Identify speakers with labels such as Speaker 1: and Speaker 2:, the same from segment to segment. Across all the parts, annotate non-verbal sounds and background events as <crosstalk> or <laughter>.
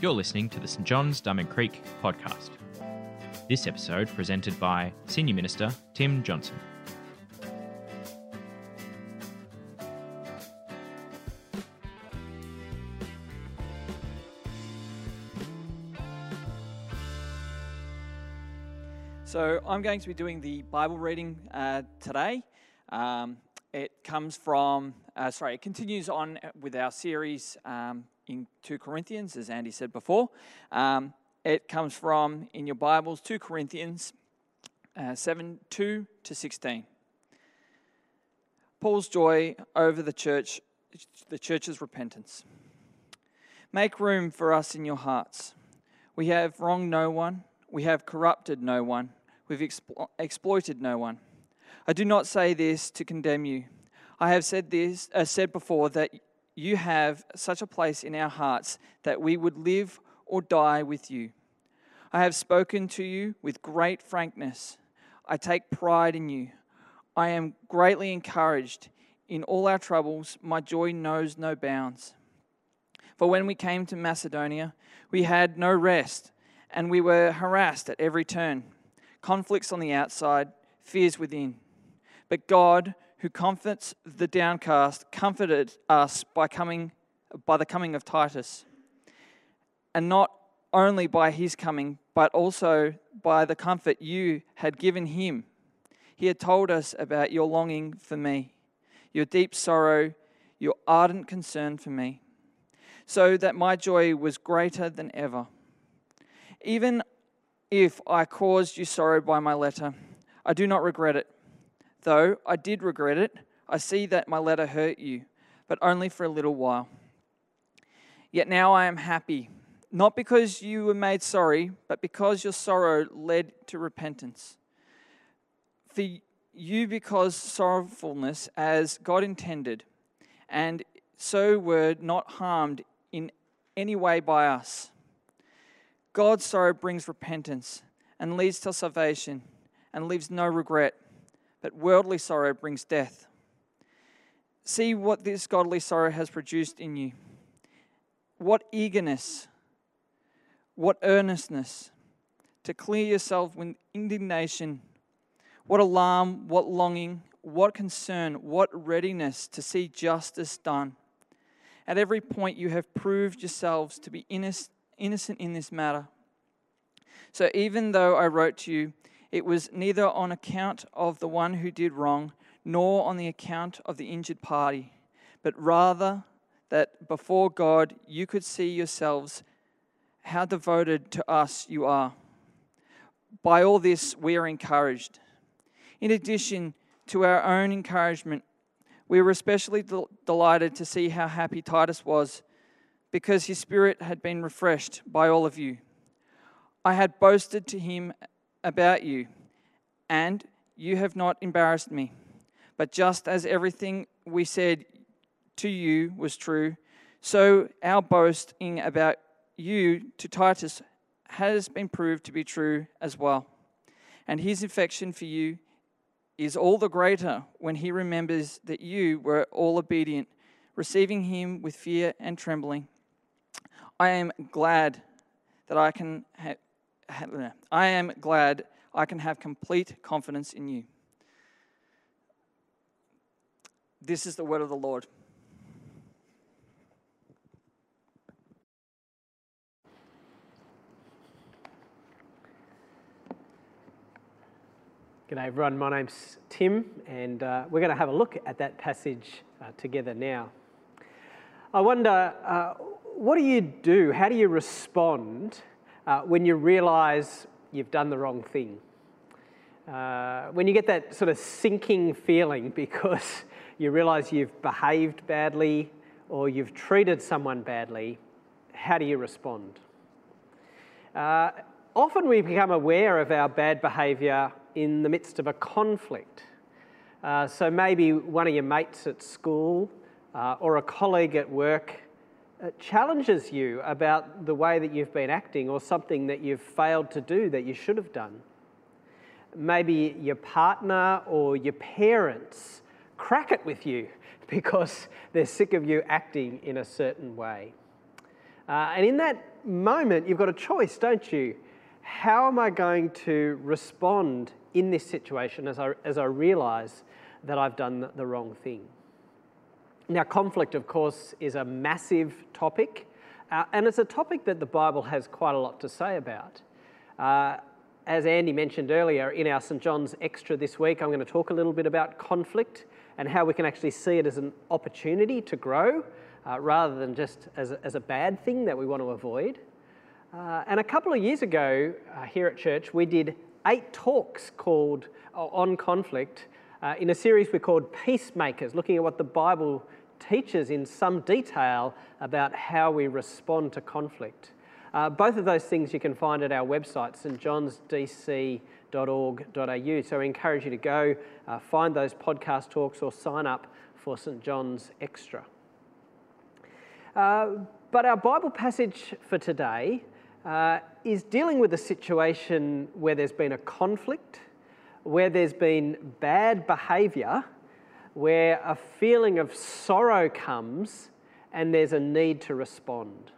Speaker 1: You're listening to the St John's Diamond Creek podcast. This episode presented by Senior Minister Tim Johnson.
Speaker 2: So I'm going to be doing the Bible reading uh, today. Um, it comes from, uh, sorry, it continues on with our series um, in 2 Corinthians, as Andy said before. Um, it comes from, in your Bibles, 2 Corinthians uh, 7 2 to 16. Paul's joy over the church, the church's repentance. Make room for us in your hearts. We have wronged no one, we have corrupted no one, we've explo- exploited no one. I do not say this to condemn you. I have said this, uh, said before that you have such a place in our hearts that we would live or die with you. I have spoken to you with great frankness. I take pride in you. I am greatly encouraged. In all our troubles, my joy knows no bounds. For when we came to Macedonia, we had no rest, and we were harassed at every turn conflicts on the outside, fears within. But God, who comforts the downcast, comforted us by coming by the coming of Titus. And not only by his coming, but also by the comfort you had given him. He had told us about your longing for me, your deep sorrow, your ardent concern for me, so that my joy was greater than ever. Even if I caused you sorrow by my letter, I do not regret it Though I did regret it, I see that my letter hurt you, but only for a little while. Yet now I am happy, not because you were made sorry, but because your sorrow led to repentance. For you, because sorrowfulness as God intended, and so were not harmed in any way by us. God's sorrow brings repentance and leads to salvation and leaves no regret but worldly sorrow brings death. See what this godly sorrow has produced in you. What eagerness, what earnestness to clear yourself with indignation. What alarm, what longing, what concern, what readiness to see justice done. At every point, you have proved yourselves to be innocent in this matter. So, even though I wrote to you, it was neither on account of the one who did wrong, nor on the account of the injured party, but rather that before God you could see yourselves how devoted to us you are. By all this, we are encouraged. In addition to our own encouragement, we were especially del- delighted to see how happy Titus was because his spirit had been refreshed by all of you. I had boasted to him about you, and you have not embarrassed me. But just as everything we said to you was true, so our boasting about you to Titus has been proved to be true as well. And his affection for you is all the greater when he remembers that you were all obedient, receiving him with fear and trembling. I am glad that I can ha- I am glad I can have complete confidence in you. This is the word of the Lord.
Speaker 3: G'day everyone, my name's Tim, and uh, we're going to have a look at that passage uh, together now. I wonder, uh, what do you do? How do you respond uh, when you realize you've done the wrong thing. Uh, when you get that sort of sinking feeling <laughs> because you realize you've behaved badly or you've treated someone badly, how do you respond? Uh, often we become aware of our bad behaviour in the midst of a conflict. Uh, so maybe one of your mates at school uh, or a colleague at work challenges you about the way that you've been acting or something that you've failed to do that you should have done. Maybe your partner or your parents crack it with you <laughs> because they're sick of you acting in a certain way. Uh, and in that moment, you've got a choice, don't you? How am I going to respond in this situation as I, as I realize that I've done the wrong thing? Now, conflict, of course, is a massive topic, uh, and it's a topic that the Bible has quite a lot to say about. Uh, as Andy mentioned earlier, in our St. John's Extra this week, I'm going to talk a little bit about conflict and how we can actually see it as an opportunity to grow uh, rather than just as a, as a bad thing that we want to avoid. Uh, and a couple of years ago uh, here at church, we did eight talks called uh, on conflict uh, in a series we called Peacemakers, looking at what the Bible teaches in some detail about how we respond to conflict. Uh, both of those things you can find at our website, stjohnsdc.org.au. So I encourage you to go uh, find those podcast talks or sign up for St. John's Extra. Uh, but our Bible passage for today uh, is dealing with a situation where there's been a conflict, where there's been bad behaviour, where a feeling of sorrow comes and there's a need to respond.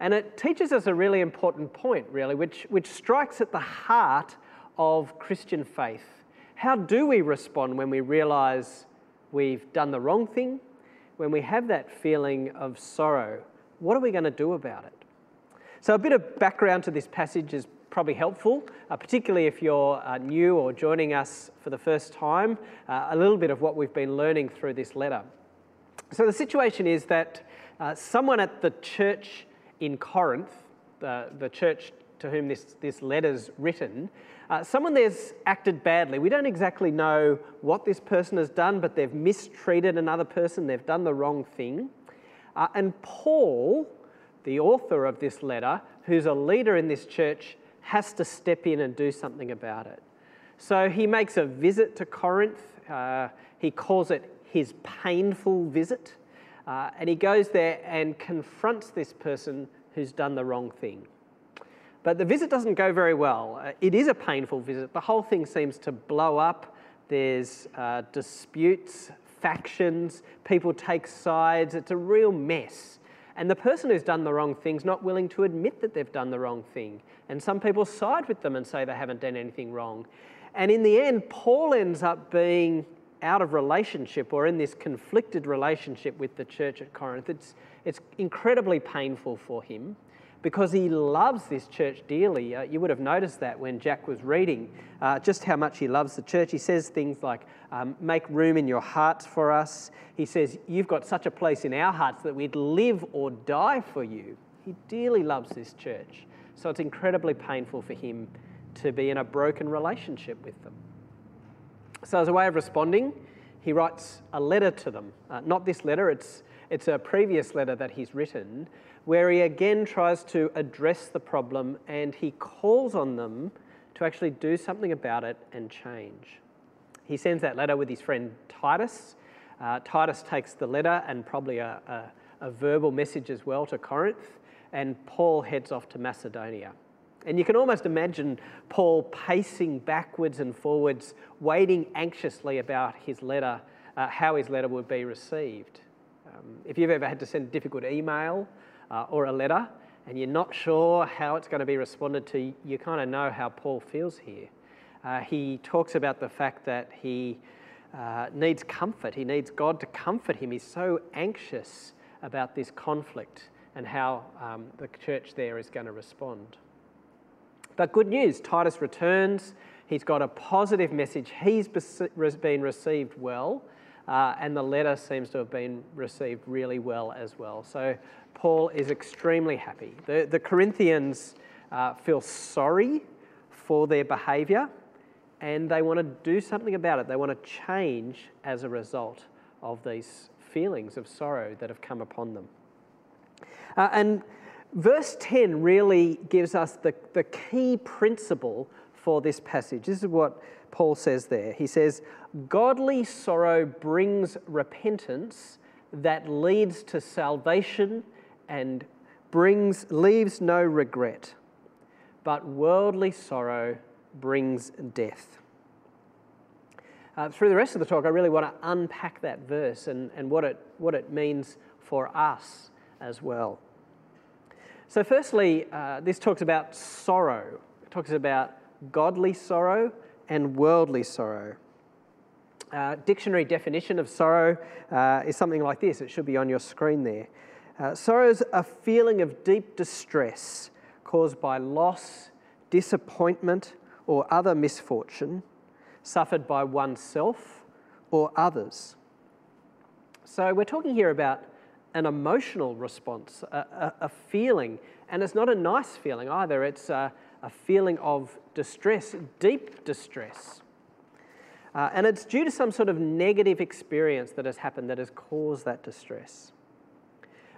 Speaker 3: And it teaches us a really important point, really, which, which strikes at the heart of Christian faith. How do we respond when we realise we've done the wrong thing? When we have that feeling of sorrow, what are we going to do about it? So, a bit of background to this passage is probably helpful, uh, particularly if you're uh, new or joining us for the first time, uh, a little bit of what we've been learning through this letter. So, the situation is that uh, someone at the church in Corinth, the, the church to whom this, this letter's written, uh, someone there's acted badly. We don't exactly know what this person has done, but they've mistreated another person, they've done the wrong thing. Uh, and Paul, the author of this letter, who's a leader in this church, has to step in and do something about it. So he makes a visit to Corinth. Uh, he calls it his painful visit. Uh, and he goes there and confronts this person who's done the wrong thing. But the visit doesn't go very well. Uh, it is a painful visit. The whole thing seems to blow up. There's uh, disputes, factions, people take sides. It's a real mess. And the person who's done the wrong thing's not willing to admit that they've done the wrong thing. And some people side with them and say they haven't done anything wrong. And in the end, Paul ends up being out of relationship or in this conflicted relationship with the church at Corinth. It's, it's incredibly painful for him because he loves this church dearly. Uh, you would have noticed that when Jack was reading uh, just how much he loves the church. He says things like, um, Make room in your hearts for us. He says, You've got such a place in our hearts that we'd live or die for you. He dearly loves this church. So it's incredibly painful for him to be in a broken relationship with them. So, as a way of responding, he writes a letter to them. Uh, not this letter, it's, it's a previous letter that he's written, where he again tries to address the problem and he calls on them to actually do something about it and change. He sends that letter with his friend Titus. Uh, Titus takes the letter and probably a, a, a verbal message as well to Corinth, and Paul heads off to Macedonia. And you can almost imagine Paul pacing backwards and forwards, waiting anxiously about his letter, uh, how his letter would be received. Um, if you've ever had to send a difficult email uh, or a letter and you're not sure how it's going to be responded to, you kind of know how Paul feels here. Uh, he talks about the fact that he uh, needs comfort, he needs God to comfort him. He's so anxious about this conflict and how um, the church there is going to respond. But good news Titus returns. He's got a positive message. He's been received well, uh, and the letter seems to have been received really well as well. So Paul is extremely happy. The, the Corinthians uh, feel sorry for their behaviour and they want to do something about it. They want to change as a result of these feelings of sorrow that have come upon them. Uh, and Verse 10 really gives us the, the key principle for this passage. This is what Paul says there. He says, Godly sorrow brings repentance that leads to salvation and brings, leaves no regret, but worldly sorrow brings death. Uh, through the rest of the talk, I really want to unpack that verse and, and what, it, what it means for us as well. So, firstly, uh, this talks about sorrow. It talks about godly sorrow and worldly sorrow. Uh, dictionary definition of sorrow uh, is something like this. It should be on your screen there. Uh, sorrow is a feeling of deep distress caused by loss, disappointment, or other misfortune suffered by oneself or others. So, we're talking here about an emotional response, a, a, a feeling, and it's not a nice feeling either. It's a, a feeling of distress, deep distress. Uh, and it's due to some sort of negative experience that has happened that has caused that distress.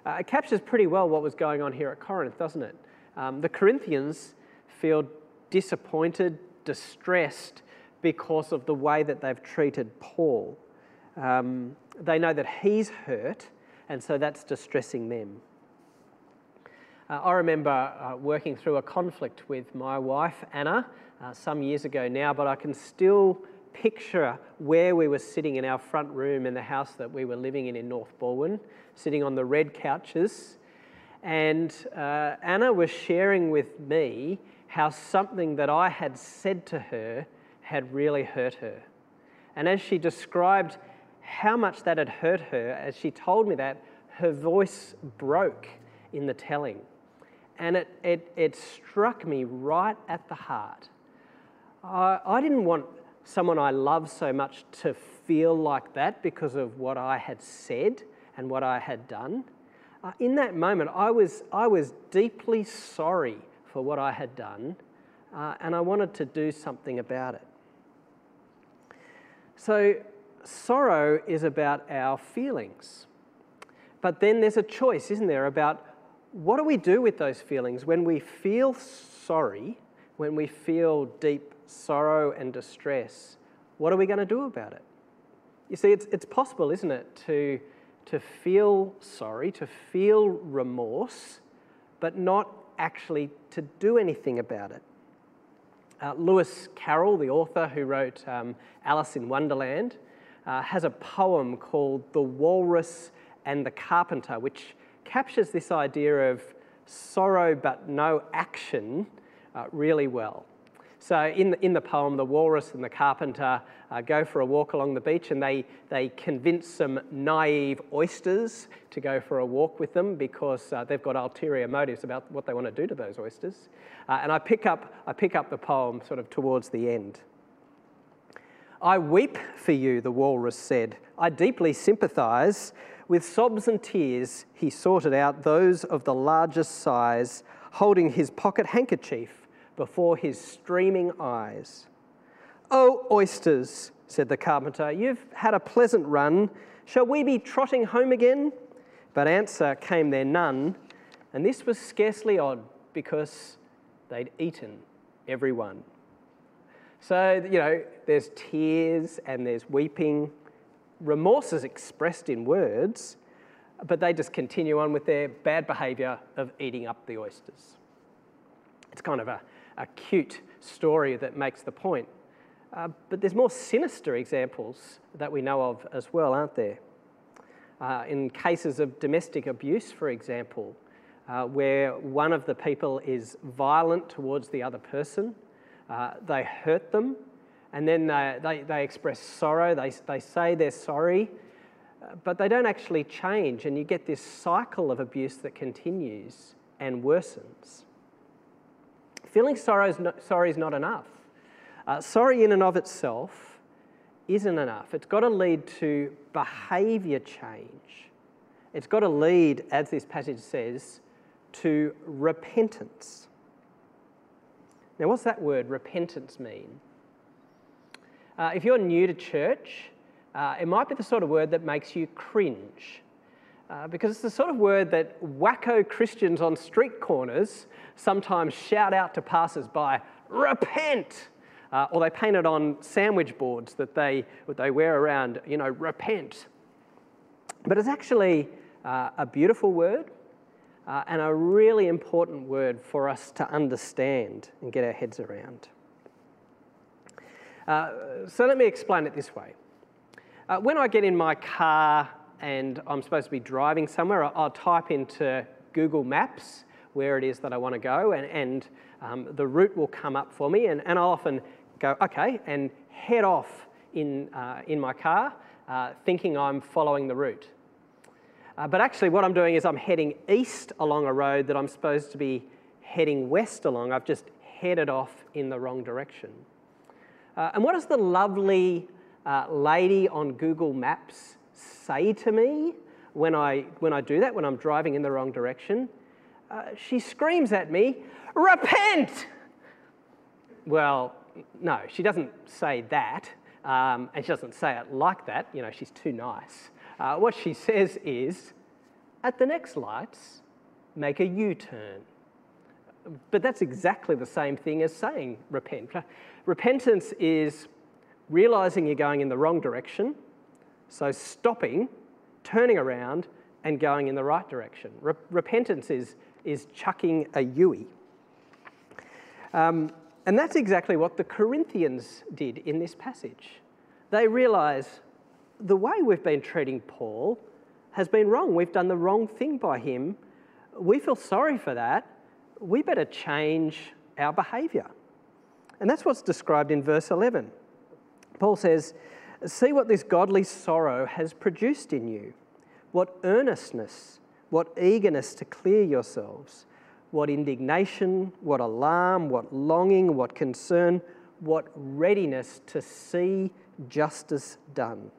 Speaker 3: Uh, it captures pretty well what was going on here at Corinth, doesn't it? Um, the Corinthians feel disappointed, distressed because of the way that they've treated Paul. Um, they know that he's hurt, and so that's distressing them. Uh, I remember uh, working through a conflict with my wife, Anna, uh, some years ago now, but I can still picture where we were sitting in our front room in the house that we were living in in North Balwyn, sitting on the red couches. And uh, Anna was sharing with me how something that I had said to her had really hurt her. And as she described how much that had hurt her, as she told me that, her voice broke in the telling. And it, it, it struck me right at the heart. I, I didn't want someone I love so much to feel like that because of what I had said and what I had done. Uh, in that moment, I was, I was deeply sorry for what I had done, uh, and I wanted to do something about it. So, sorrow is about our feelings. But then there's a choice, isn't there, about what do we do with those feelings when we feel sorry, when we feel deep sorrow and distress? What are we going to do about it? You see, it's, it's possible, isn't it, to, to feel sorry, to feel remorse, but not actually to do anything about it. Uh, Lewis Carroll, the author who wrote um, Alice in Wonderland, uh, has a poem called The Walrus and the Carpenter, which captures this idea of sorrow but no action uh, really well. So, in the, in the poem, the walrus and the carpenter uh, go for a walk along the beach and they, they convince some naive oysters to go for a walk with them because uh, they've got ulterior motives about what they want to do to those oysters. Uh, and I pick, up, I pick up the poem sort of towards the end. I weep for you, the walrus said. I deeply sympathise. With sobs and tears, he sorted out those of the largest size, holding his pocket handkerchief before his streaming eyes. Oh, oysters, said the carpenter, you've had a pleasant run. Shall we be trotting home again? But answer came there none, and this was scarcely odd because they'd eaten every one. So, you know, there's tears and there's weeping. Remorse is expressed in words, but they just continue on with their bad behaviour of eating up the oysters. It's kind of a, a cute story that makes the point. Uh, but there's more sinister examples that we know of as well, aren't there? Uh, in cases of domestic abuse, for example, uh, where one of the people is violent towards the other person, uh, they hurt them, and then they, they, they, express sorrow, they, they say they're sorry, uh, but they don't actually change, and you get this cycle of abuse that continues and worsens. Feeling sorrow is not, sorry is not enough. Uh, sorry, in and of itself, isn't enough. It's got to lead to behaviour change. It's got to lead, as this passage says, to repentance. Now, what's that word, repentance, mean? Uh, if you're new to church, uh, it might be the sort of word that makes you cringe. Uh, because it's the sort of word that wacko Christians on street corners sometimes shout out to passers by, repent! Uh, or they paint it on sandwich boards that they, they wear around, you know, repent. But it's actually uh, a beautiful word uh, and a really important word for us to understand and get our heads around. Uh, so let me explain it this way. Uh, when I get in my car and I'm supposed to be driving somewhere, I'll type into Google Maps where it is that I want to go, and, and um, the route will come up for me, and, and I'll often go, okay, and head off in, uh, in my car, uh, thinking I'm following the route. Uh, but actually, what I'm doing is I'm heading east along a road that I'm supposed to be heading west along. I've just headed off in the wrong direction. Uh, and what does the lovely uh, lady on Google Maps say to me when I, when I do that, when I'm driving in the wrong direction? Uh, she screams at me, Repent! Well, no, she doesn't say that, um, and she doesn't say it like that. You know, she's too nice. Uh, what she says is, at the next lights, make a U turn. But that's exactly the same thing as saying repent. Repentance is realizing you're going in the wrong direction, so stopping, turning around, and going in the right direction. Re- repentance is, is chucking a Yui. Um, and that's exactly what the Corinthians did in this passage. They realize the way we've been treating Paul has been wrong. We've done the wrong thing by him. We feel sorry for that. We better change our behaviour. And that's what's described in verse 11. Paul says, See what this godly sorrow has produced in you. What earnestness, what eagerness to clear yourselves, what indignation, what alarm, what longing, what concern, what readiness to see justice done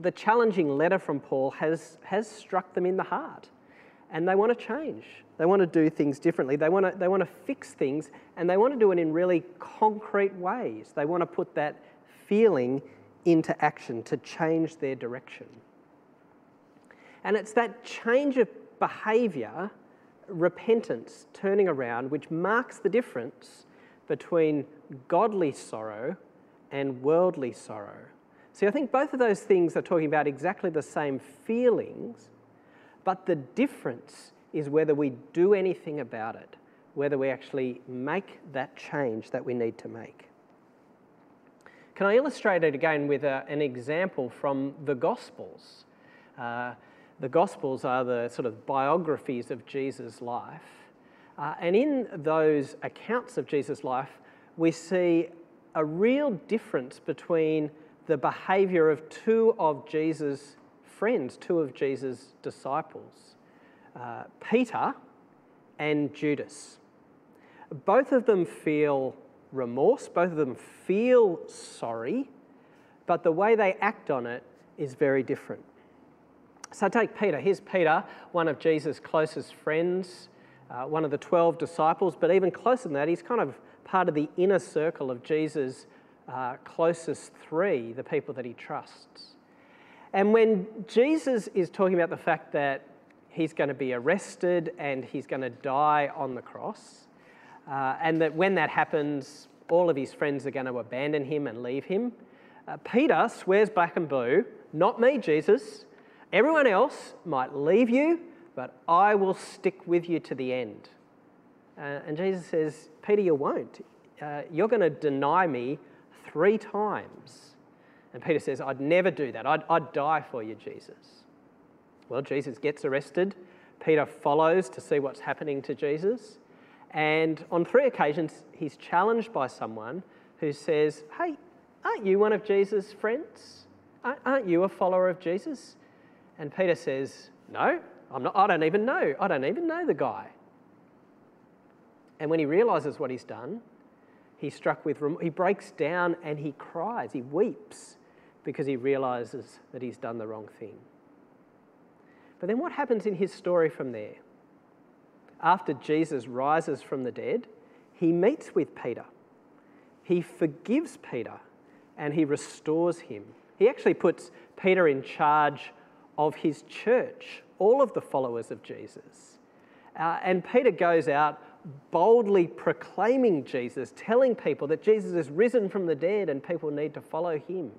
Speaker 3: the challenging letter from Paul has, has struck them in the heart. And they want to change. They want to do things differently. They want to, they want to fix things and they want to do it in really concrete ways. They want to put that feeling into action to change their direction. And it's that change of behaviour, repentance, turning around, which marks the difference between godly sorrow and worldly sorrow. See, I think both of those things are talking about exactly the same feelings, but the difference is whether we do anything about it, whether we actually make that change that we need to make. Can I illustrate it again with a, an example from the Gospels? Uh, the Gospels are the sort of biographies of Jesus' life. Uh, and in those accounts of Jesus' life, we see a real difference between the behavior of two of Jesus' friends, two of Jesus' disciples, uh, Peter and Judas. Both of them feel remorse, both of them feel sorry, but the way they act on it is very different. So take Peter. Here's Peter, one of Jesus' closest friends, uh, one of the 12 disciples, but even closer than that, he's kind of part of the inner circle of Jesus' uh, closest three, the people that he trusts. And when Jesus is talking about the fact that he's going to be arrested and he's going to die on the cross, uh, and that when that happens, all of his friends are going to abandon him and leave him, uh, Peter swears black and blue, Not me, Jesus. Everyone else might leave you, but I will stick with you to the end. Uh, and Jesus says, Peter, you won't. Uh, you're going to deny me three times. And Peter says, I'd never do that. I'd, I'd die for you, Jesus. Well, Jesus gets arrested. Peter follows to see what's happening to Jesus. And on three occasions, he's challenged by someone who says, Hey, aren't you one of Jesus' friends? Aren't you a follower of Jesus? And Peter says, No, I'm not, I don't even know. I don't even know the guy. And when he realizes what he's done, he's struck with, he breaks down and he cries, he weeps because he realizes that he's done the wrong thing. But then what happens in his story from there? After Jesus rises from the dead, he meets with Peter. He forgives Peter and he restores him. He actually puts Peter in charge of his church, all of the followers of Jesus. Uh, and Peter goes out boldly proclaiming Jesus, telling people that Jesus is risen from the dead and people need to follow him.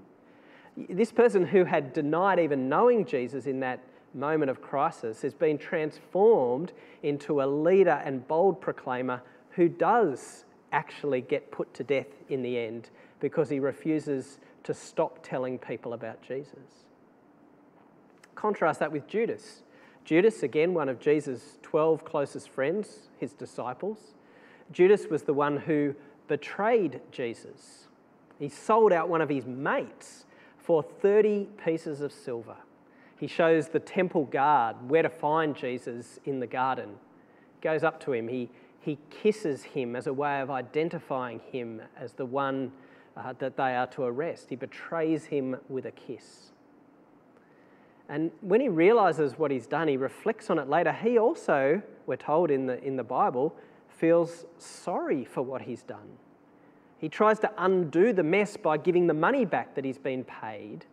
Speaker 3: This person who had denied even knowing Jesus in that moment of crisis has been transformed into a leader and bold proclaimer who does actually get put to death in the end because he refuses to stop telling people about Jesus. Contrast that with Judas. Judas, again, one of Jesus' 12 closest friends, his disciples. Judas was the one who betrayed Jesus. He sold out one of his mates for 30 pieces of silver. He shows the temple guard where to find Jesus in the garden. Goes up to him, he, he kisses him as a way of identifying him as the one uh, that they are to arrest. He betrays him with a kiss. And when he realizes what he's done, he reflects on it later. He also, we're told in the, in the Bible, feels sorry for what he's done. He tries to undo the mess by giving the money back that he's been paid,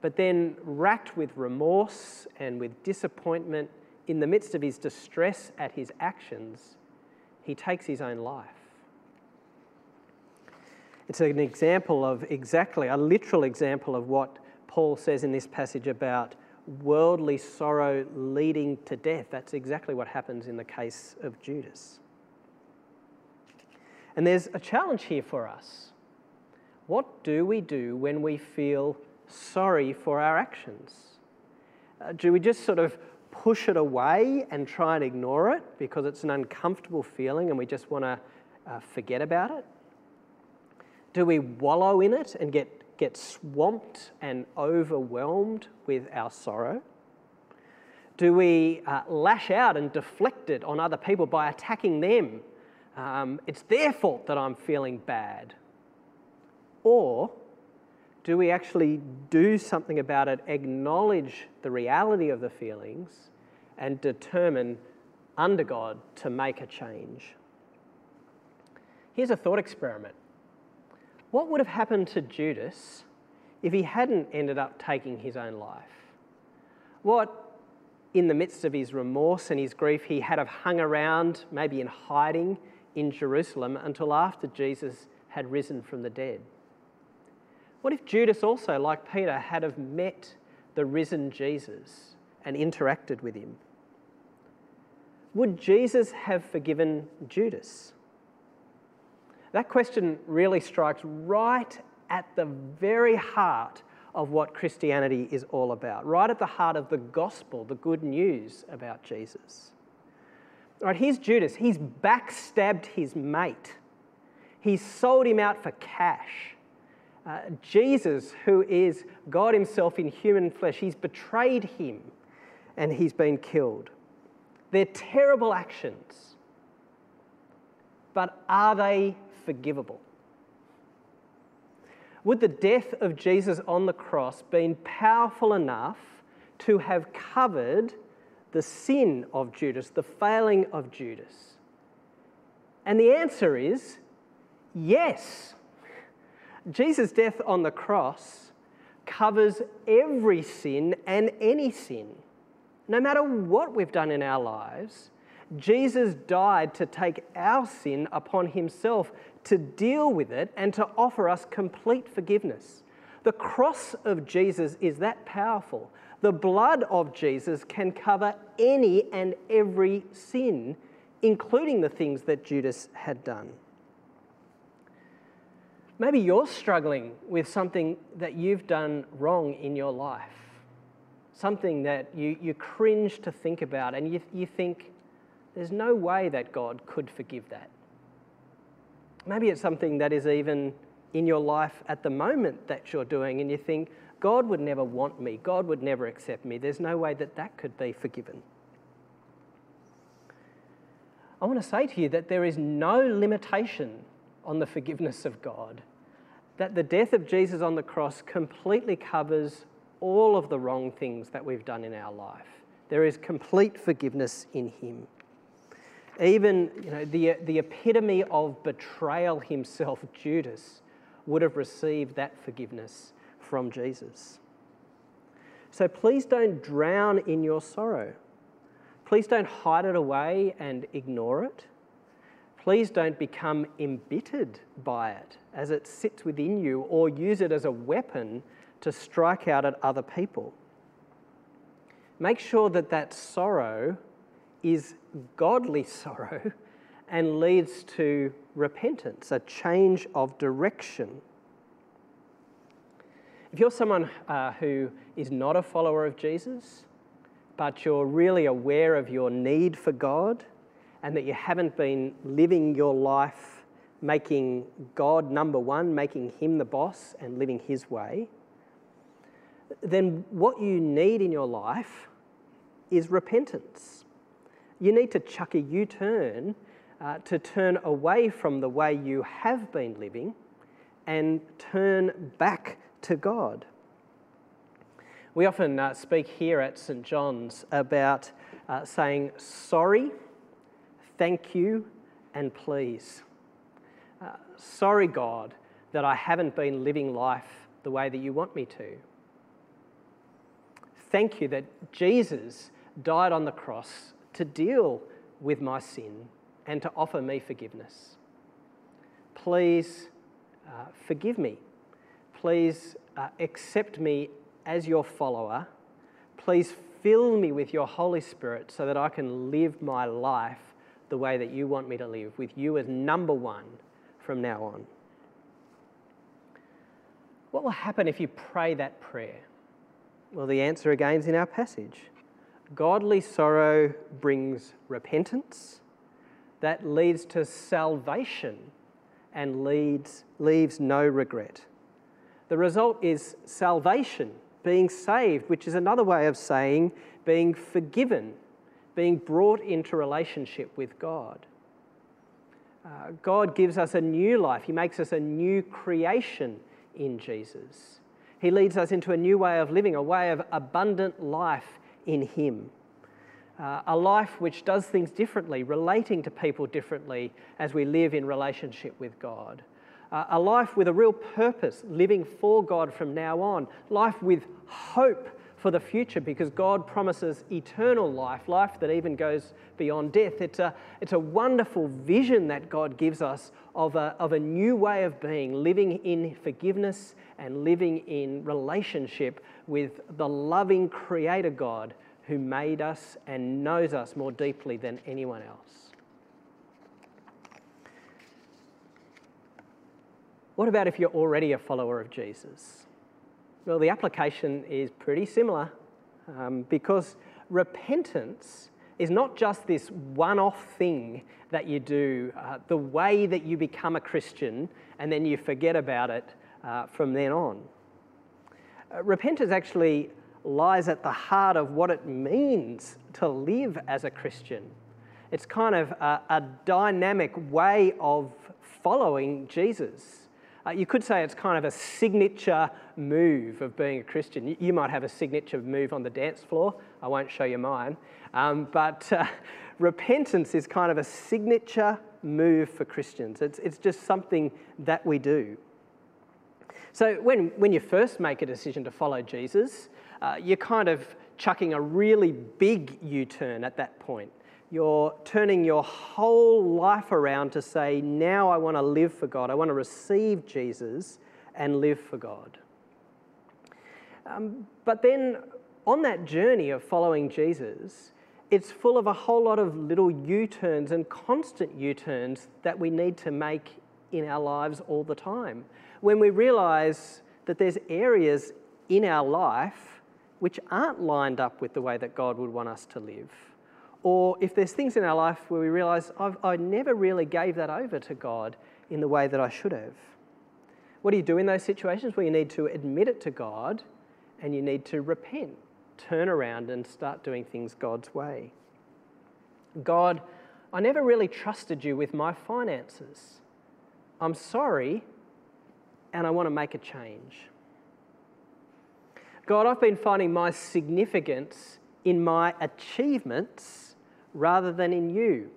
Speaker 3: but then, racked with remorse and with disappointment in the midst of his distress at his actions, he takes his own life. It's an example of exactly, a literal example of what Paul says in this passage about worldly sorrow leading to death. That's exactly what happens in the case of Judas. And there's a challenge here for us. What do we do when we feel sorry for our actions? Uh, do we just sort of push it away and try and ignore it because it's an uncomfortable feeling and we just want to uh, forget about it? Do we wallow in it and get get swamped and overwhelmed with our sorrow? Do we uh, lash out and deflect it on other people by attacking them? Um, it's their fault that I'm feeling bad. Or do we actually do something about it, acknowledge the reality of the feelings, and determine under God to make a change? Here's a thought experiment. What would have happened to Judas if he hadn't ended up taking his own life? What, in the midst of his remorse and his grief, he had have hung around, maybe in hiding in Jerusalem until after Jesus had risen from the dead? What if Judas also, like Peter, had have met the risen Jesus and interacted with him? Would Jesus have forgiven Judas? That question really strikes right at the very heart of what Christianity is all about, right at the heart of the gospel, the good news about Jesus. Right, here's Judas. He's backstabbed his mate. He's sold him out for cash. Uh, Jesus, who is God Himself in human flesh, he's betrayed him and he's been killed. They're terrible actions. But are they forgivable? Would the death of Jesus on the cross been powerful enough to have covered the sin of Judas, the failing of Judas? And the answer is yes. Jesus' death on the cross covers every sin and any sin. No matter what we've done in our lives, Jesus died to take our sin upon himself to deal with it and to offer us complete forgiveness. The cross of Jesus is that powerful. The blood of Jesus can cover any and every sin, including the things that Judas had done. Maybe you're struggling with something that you've done wrong in your life, something that you, you cringe to think about, and you, you think, there's no way that God could forgive that. Maybe it's something that is even in your life at the moment that you're doing, and you think, God would never want me, God would never accept me. There's no way that that could be forgiven. I want to say to you that there is no limitation on the forgiveness of God, that the death of Jesus on the cross completely covers all of the wrong things that we've done in our life. There is complete forgiveness in Him. Even you know, the, the epitome of betrayal himself, <laughs> Judas, would have received that forgiveness from Jesus. So please don't drown in your sorrow. Please don't hide it away and ignore it. Please don't become embittered by it as it sits within you or use it as a weapon to strike out at other people. Make sure that that sorrow is godly <laughs> sorrow and leads to repentance, a change of direction. If you're someone uh, who is not a follower of Jesus, but you're really aware of your need for God and that you haven't been living your life making God number one, making Him the boss, and living His way, then what you need in your life is repentance. You need to chuck a U turn uh, to turn away from the way you have been living and turn back to God. We often uh, speak here at St. John's about uh, saying sorry, thank you, and please. Uh, sorry, God, that I haven't been living life the way that you want me to. Thank you that Jesus died on the cross to deal with my sin and to offer me forgiveness. Please uh, forgive me. Please uh, accept me as your follower. Please fill me with your Holy Spirit so that I can live my life the way that you want me to live, with you as number one from now on. What will happen if you pray that prayer? Well, the answer again is in our passage. Godly sorrow brings repentance that leads to salvation and leads, leaves no regret. The result is salvation, being saved, which is another way of saying being forgiven, being brought into relationship with God. Uh, God gives us a new life, He makes us a new creation in Jesus. He leads us into a new way of living, a way of abundant life in Him. Uh, a life which does things differently, relating to people differently as we live in relationship with God. Uh, a life with a real purpose, living for God from now on. Life with hope for the future because God promises eternal life, life that even goes beyond death. It's a, it's a wonderful vision that God gives us of a, of a new way of being, living in forgiveness and living in relationship with the loving Creator God who made us and knows us more deeply than anyone else. What about if you're already a follower of Jesus? Well, the application is pretty similar um, because repentance is not just this one off thing that you do, uh, the way that you become a Christian and then you forget about it uh, from then on. Uh, repentance actually lies at the heart of what it means to live as a Christian. It's kind of a, a dynamic way of following Jesus. Uh, you could say it's kind of a signature move of being a Christian. You, you, might have a signature move on the dance floor. I won't show you mine. Um, but uh, <laughs> repentance is kind of a signature move for Christians. It's, it's just something that we do. So when, when you first make a decision to follow Jesus, uh, you're kind of chucking a really big U turn at that point. You're turning your whole life around to say, now I want to live for God. I want to receive Jesus and live for God. Um, but then on that journey of following Jesus, it's full of a whole lot of little U turns and constant U turns that we need to make in our lives all the time. When we realize that there's areas in our life which aren't lined up with the way that God would want us to live or if there's things in our life where we realize i never really gave that over to God in the way that I should have. What do you do in those situations? Well, you need to admit it to God and you need to repent, turn around and start doing things God's way. God, I never really trusted you with my finances. I'm sorry and I want to make a change. God, I've been finding my significance in my achievements rather than in you.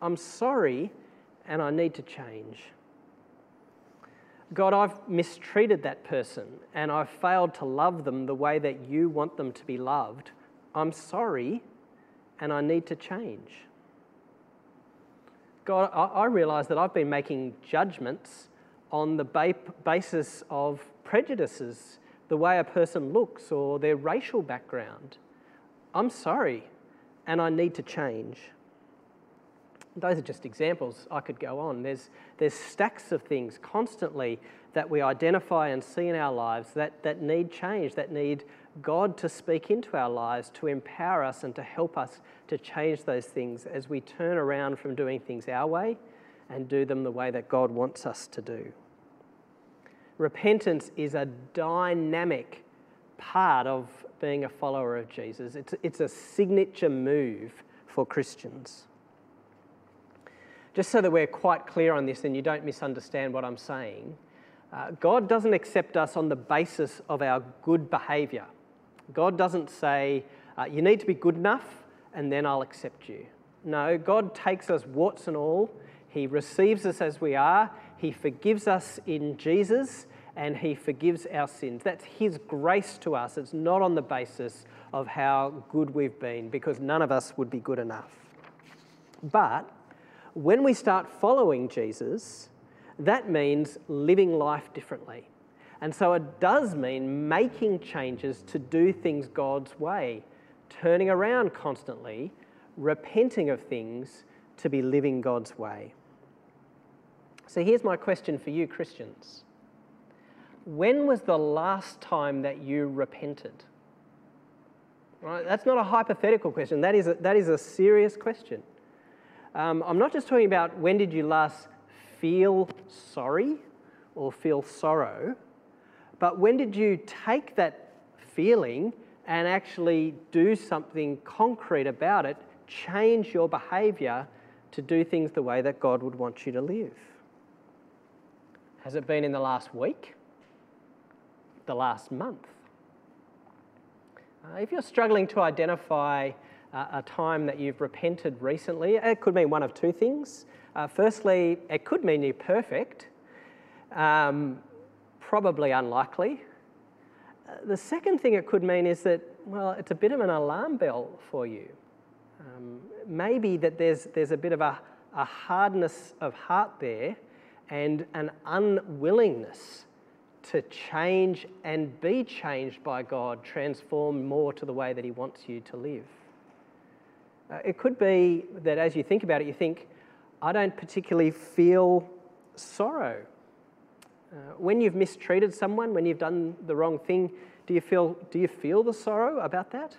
Speaker 3: I'm sorry and I need to change. God, I've mistreated that person and I've failed to love them the way that you want them to be loved. I'm sorry and I need to change. God, I, realize that I've been making judgments on the basis of prejudices, the way a person looks or their racial background. I'm sorry and I need to change. Those are just examples. I could go on. There's, there's stacks of things constantly that we identify and see in our lives that, that need change, that need God to speak into our lives, to empower us and to help us to change those things as we turn around from doing things our way and do them the way that God wants us to do. Repentance is a dynamic part of being a follower of Jesus, it's, it's a signature move for Christians. Just so that we're quite clear on this and you don't misunderstand what I'm saying, uh, God doesn't accept us on the basis of our good behaviour. God doesn't say, uh, you need to be good enough and then I'll accept you. No, God takes us warts and all. He receives us as we are. He forgives us in Jesus and He forgives our sins. That's His grace to us. It's not on the basis of how good we've been because none of us would be good enough. But when we start following Jesus, that means living life differently. And so it does mean making changes to do things God's way, turning around constantly, repenting of things to be living God's way. So here's my question for you, Christians. When was the last time that you repented? Right? That's not a hypothetical question, that is a, that is a serious question. Um, I'm not just talking about when did you last feel sorry or feel sorrow, but when did you take that feeling and actually do something concrete about it, change your behaviour to do things the way that God would want you to live? Has it been in the last week? The last month? Uh, if you're struggling to identify uh, a time that you've repented recently, it could mean one of two things. Uh, firstly, it could mean you're perfect. Um, probably unlikely. Uh, the second thing it could mean is that, well, it's a bit of an alarm bell for you. Um, maybe that there's, there's a bit of a, a hardness of heart there and an unwillingness to change and be changed by God, transform more to the way that He wants you to live. Uh, it could be that as you think about it, you think, I don't particularly feel sorrow uh, when you've mistreated someone, when you've done the wrong thing, do you, feel, do you feel the sorrow about that?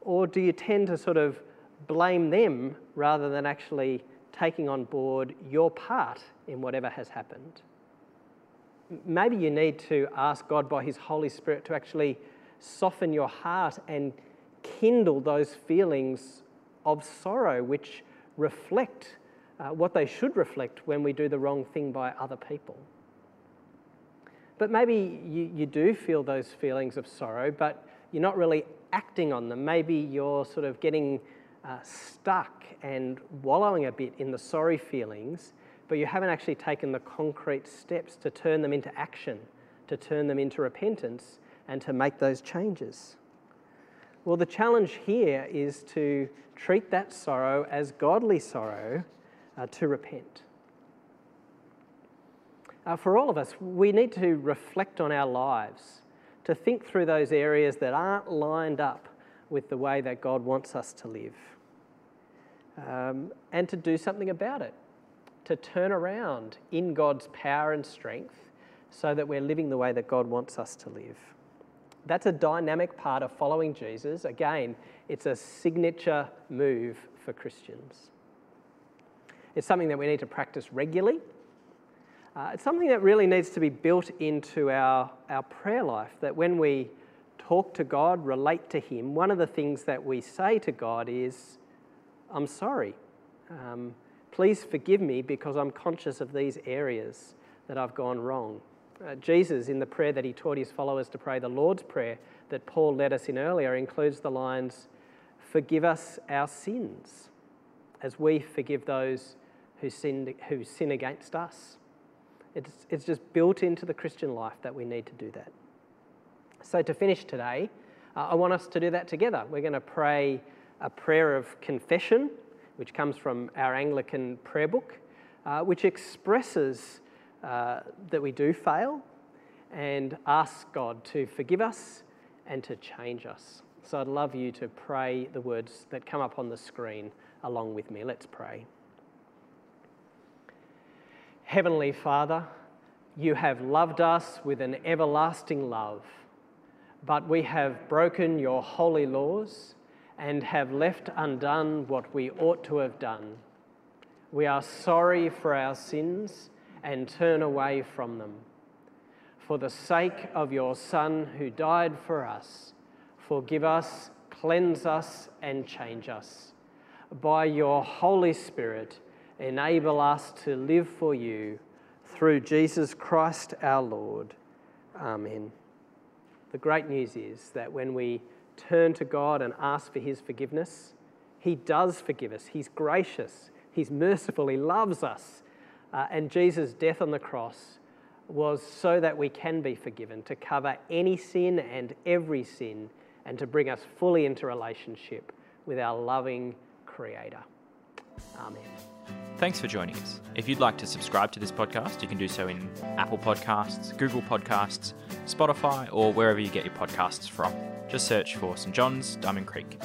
Speaker 3: Or do you tend to sort of blame them rather than actually taking on board your part in whatever has happened? Maybe you need to ask God by His Holy Spirit to actually soften your heart and kindle those feelings of sorrow which reflect uh, what they should reflect when we do the wrong thing by other people. But maybe you, you do feel those feelings of sorrow, but you're not really acting on them. Maybe you're sort of getting uh, stuck and wallowing a bit in the sorry feelings, but you haven't actually taken the concrete steps to turn them into action, to turn them into repentance, and to make those changes. Well, the challenge here is to treat that sorrow as godly sorrow, uh, to repent uh, for all of us, we need to reflect on our lives, to think through those areas that aren't lined up with the way that God wants us to live, um, and to do something about it, to turn around in God's power and strength so that we're living the way that God wants us to live. That's a dynamic part of following Jesus. Again, it's a signature move for Christians. It's something that we need to practice regularly uh, it's something that really needs to be built into our, our prayer life, that when we talk to God, relate to Him, one of the things that we say to God is, I'm sorry. Um, please forgive me because I'm conscious of these areas that I've gone wrong. Uh, Jesus, in the prayer that he taught his followers to pray, the Lord's Prayer that Paul led us in earlier, includes the lines, Forgive us our sins, as we forgive those who sin, who sin against us. It's, it's just built into the Christian life that we need to do that. So, to finish today, uh, I want us to do that together. We're going to pray a prayer of confession, which comes from our Anglican prayer book, uh, which expresses uh, that we do fail and ask God to forgive us and to change us. So, I'd love you to pray the words that come up on the screen along with me. Let's pray. Heavenly Father, you have loved us with an everlasting love. but we have broken your holy laws and have left undone what we ought to have done. We are sorry for our sins and turn away from them. For the sake of your Son who died for us, forgive us, cleanse us, and change us. By your Holy Spirit, enable us to live for you through Jesus Christ our Lord. Amen. The great news is that when we turn to God and ask for His forgiveness, He does forgive us. He's gracious, He's merciful, He loves us. Uh, and Jesus' death on the cross was so that we can be forgiven, to cover any sin and every sin, and to bring us fully into relationship with our loving Creator. Amen.
Speaker 1: Thanks for joining us. If you'd like to subscribe to this podcast, you can do so in Apple Podcasts, Google Podcasts, Spotify, or wherever you get your podcasts from. Just search for St. John's Diamond Creek.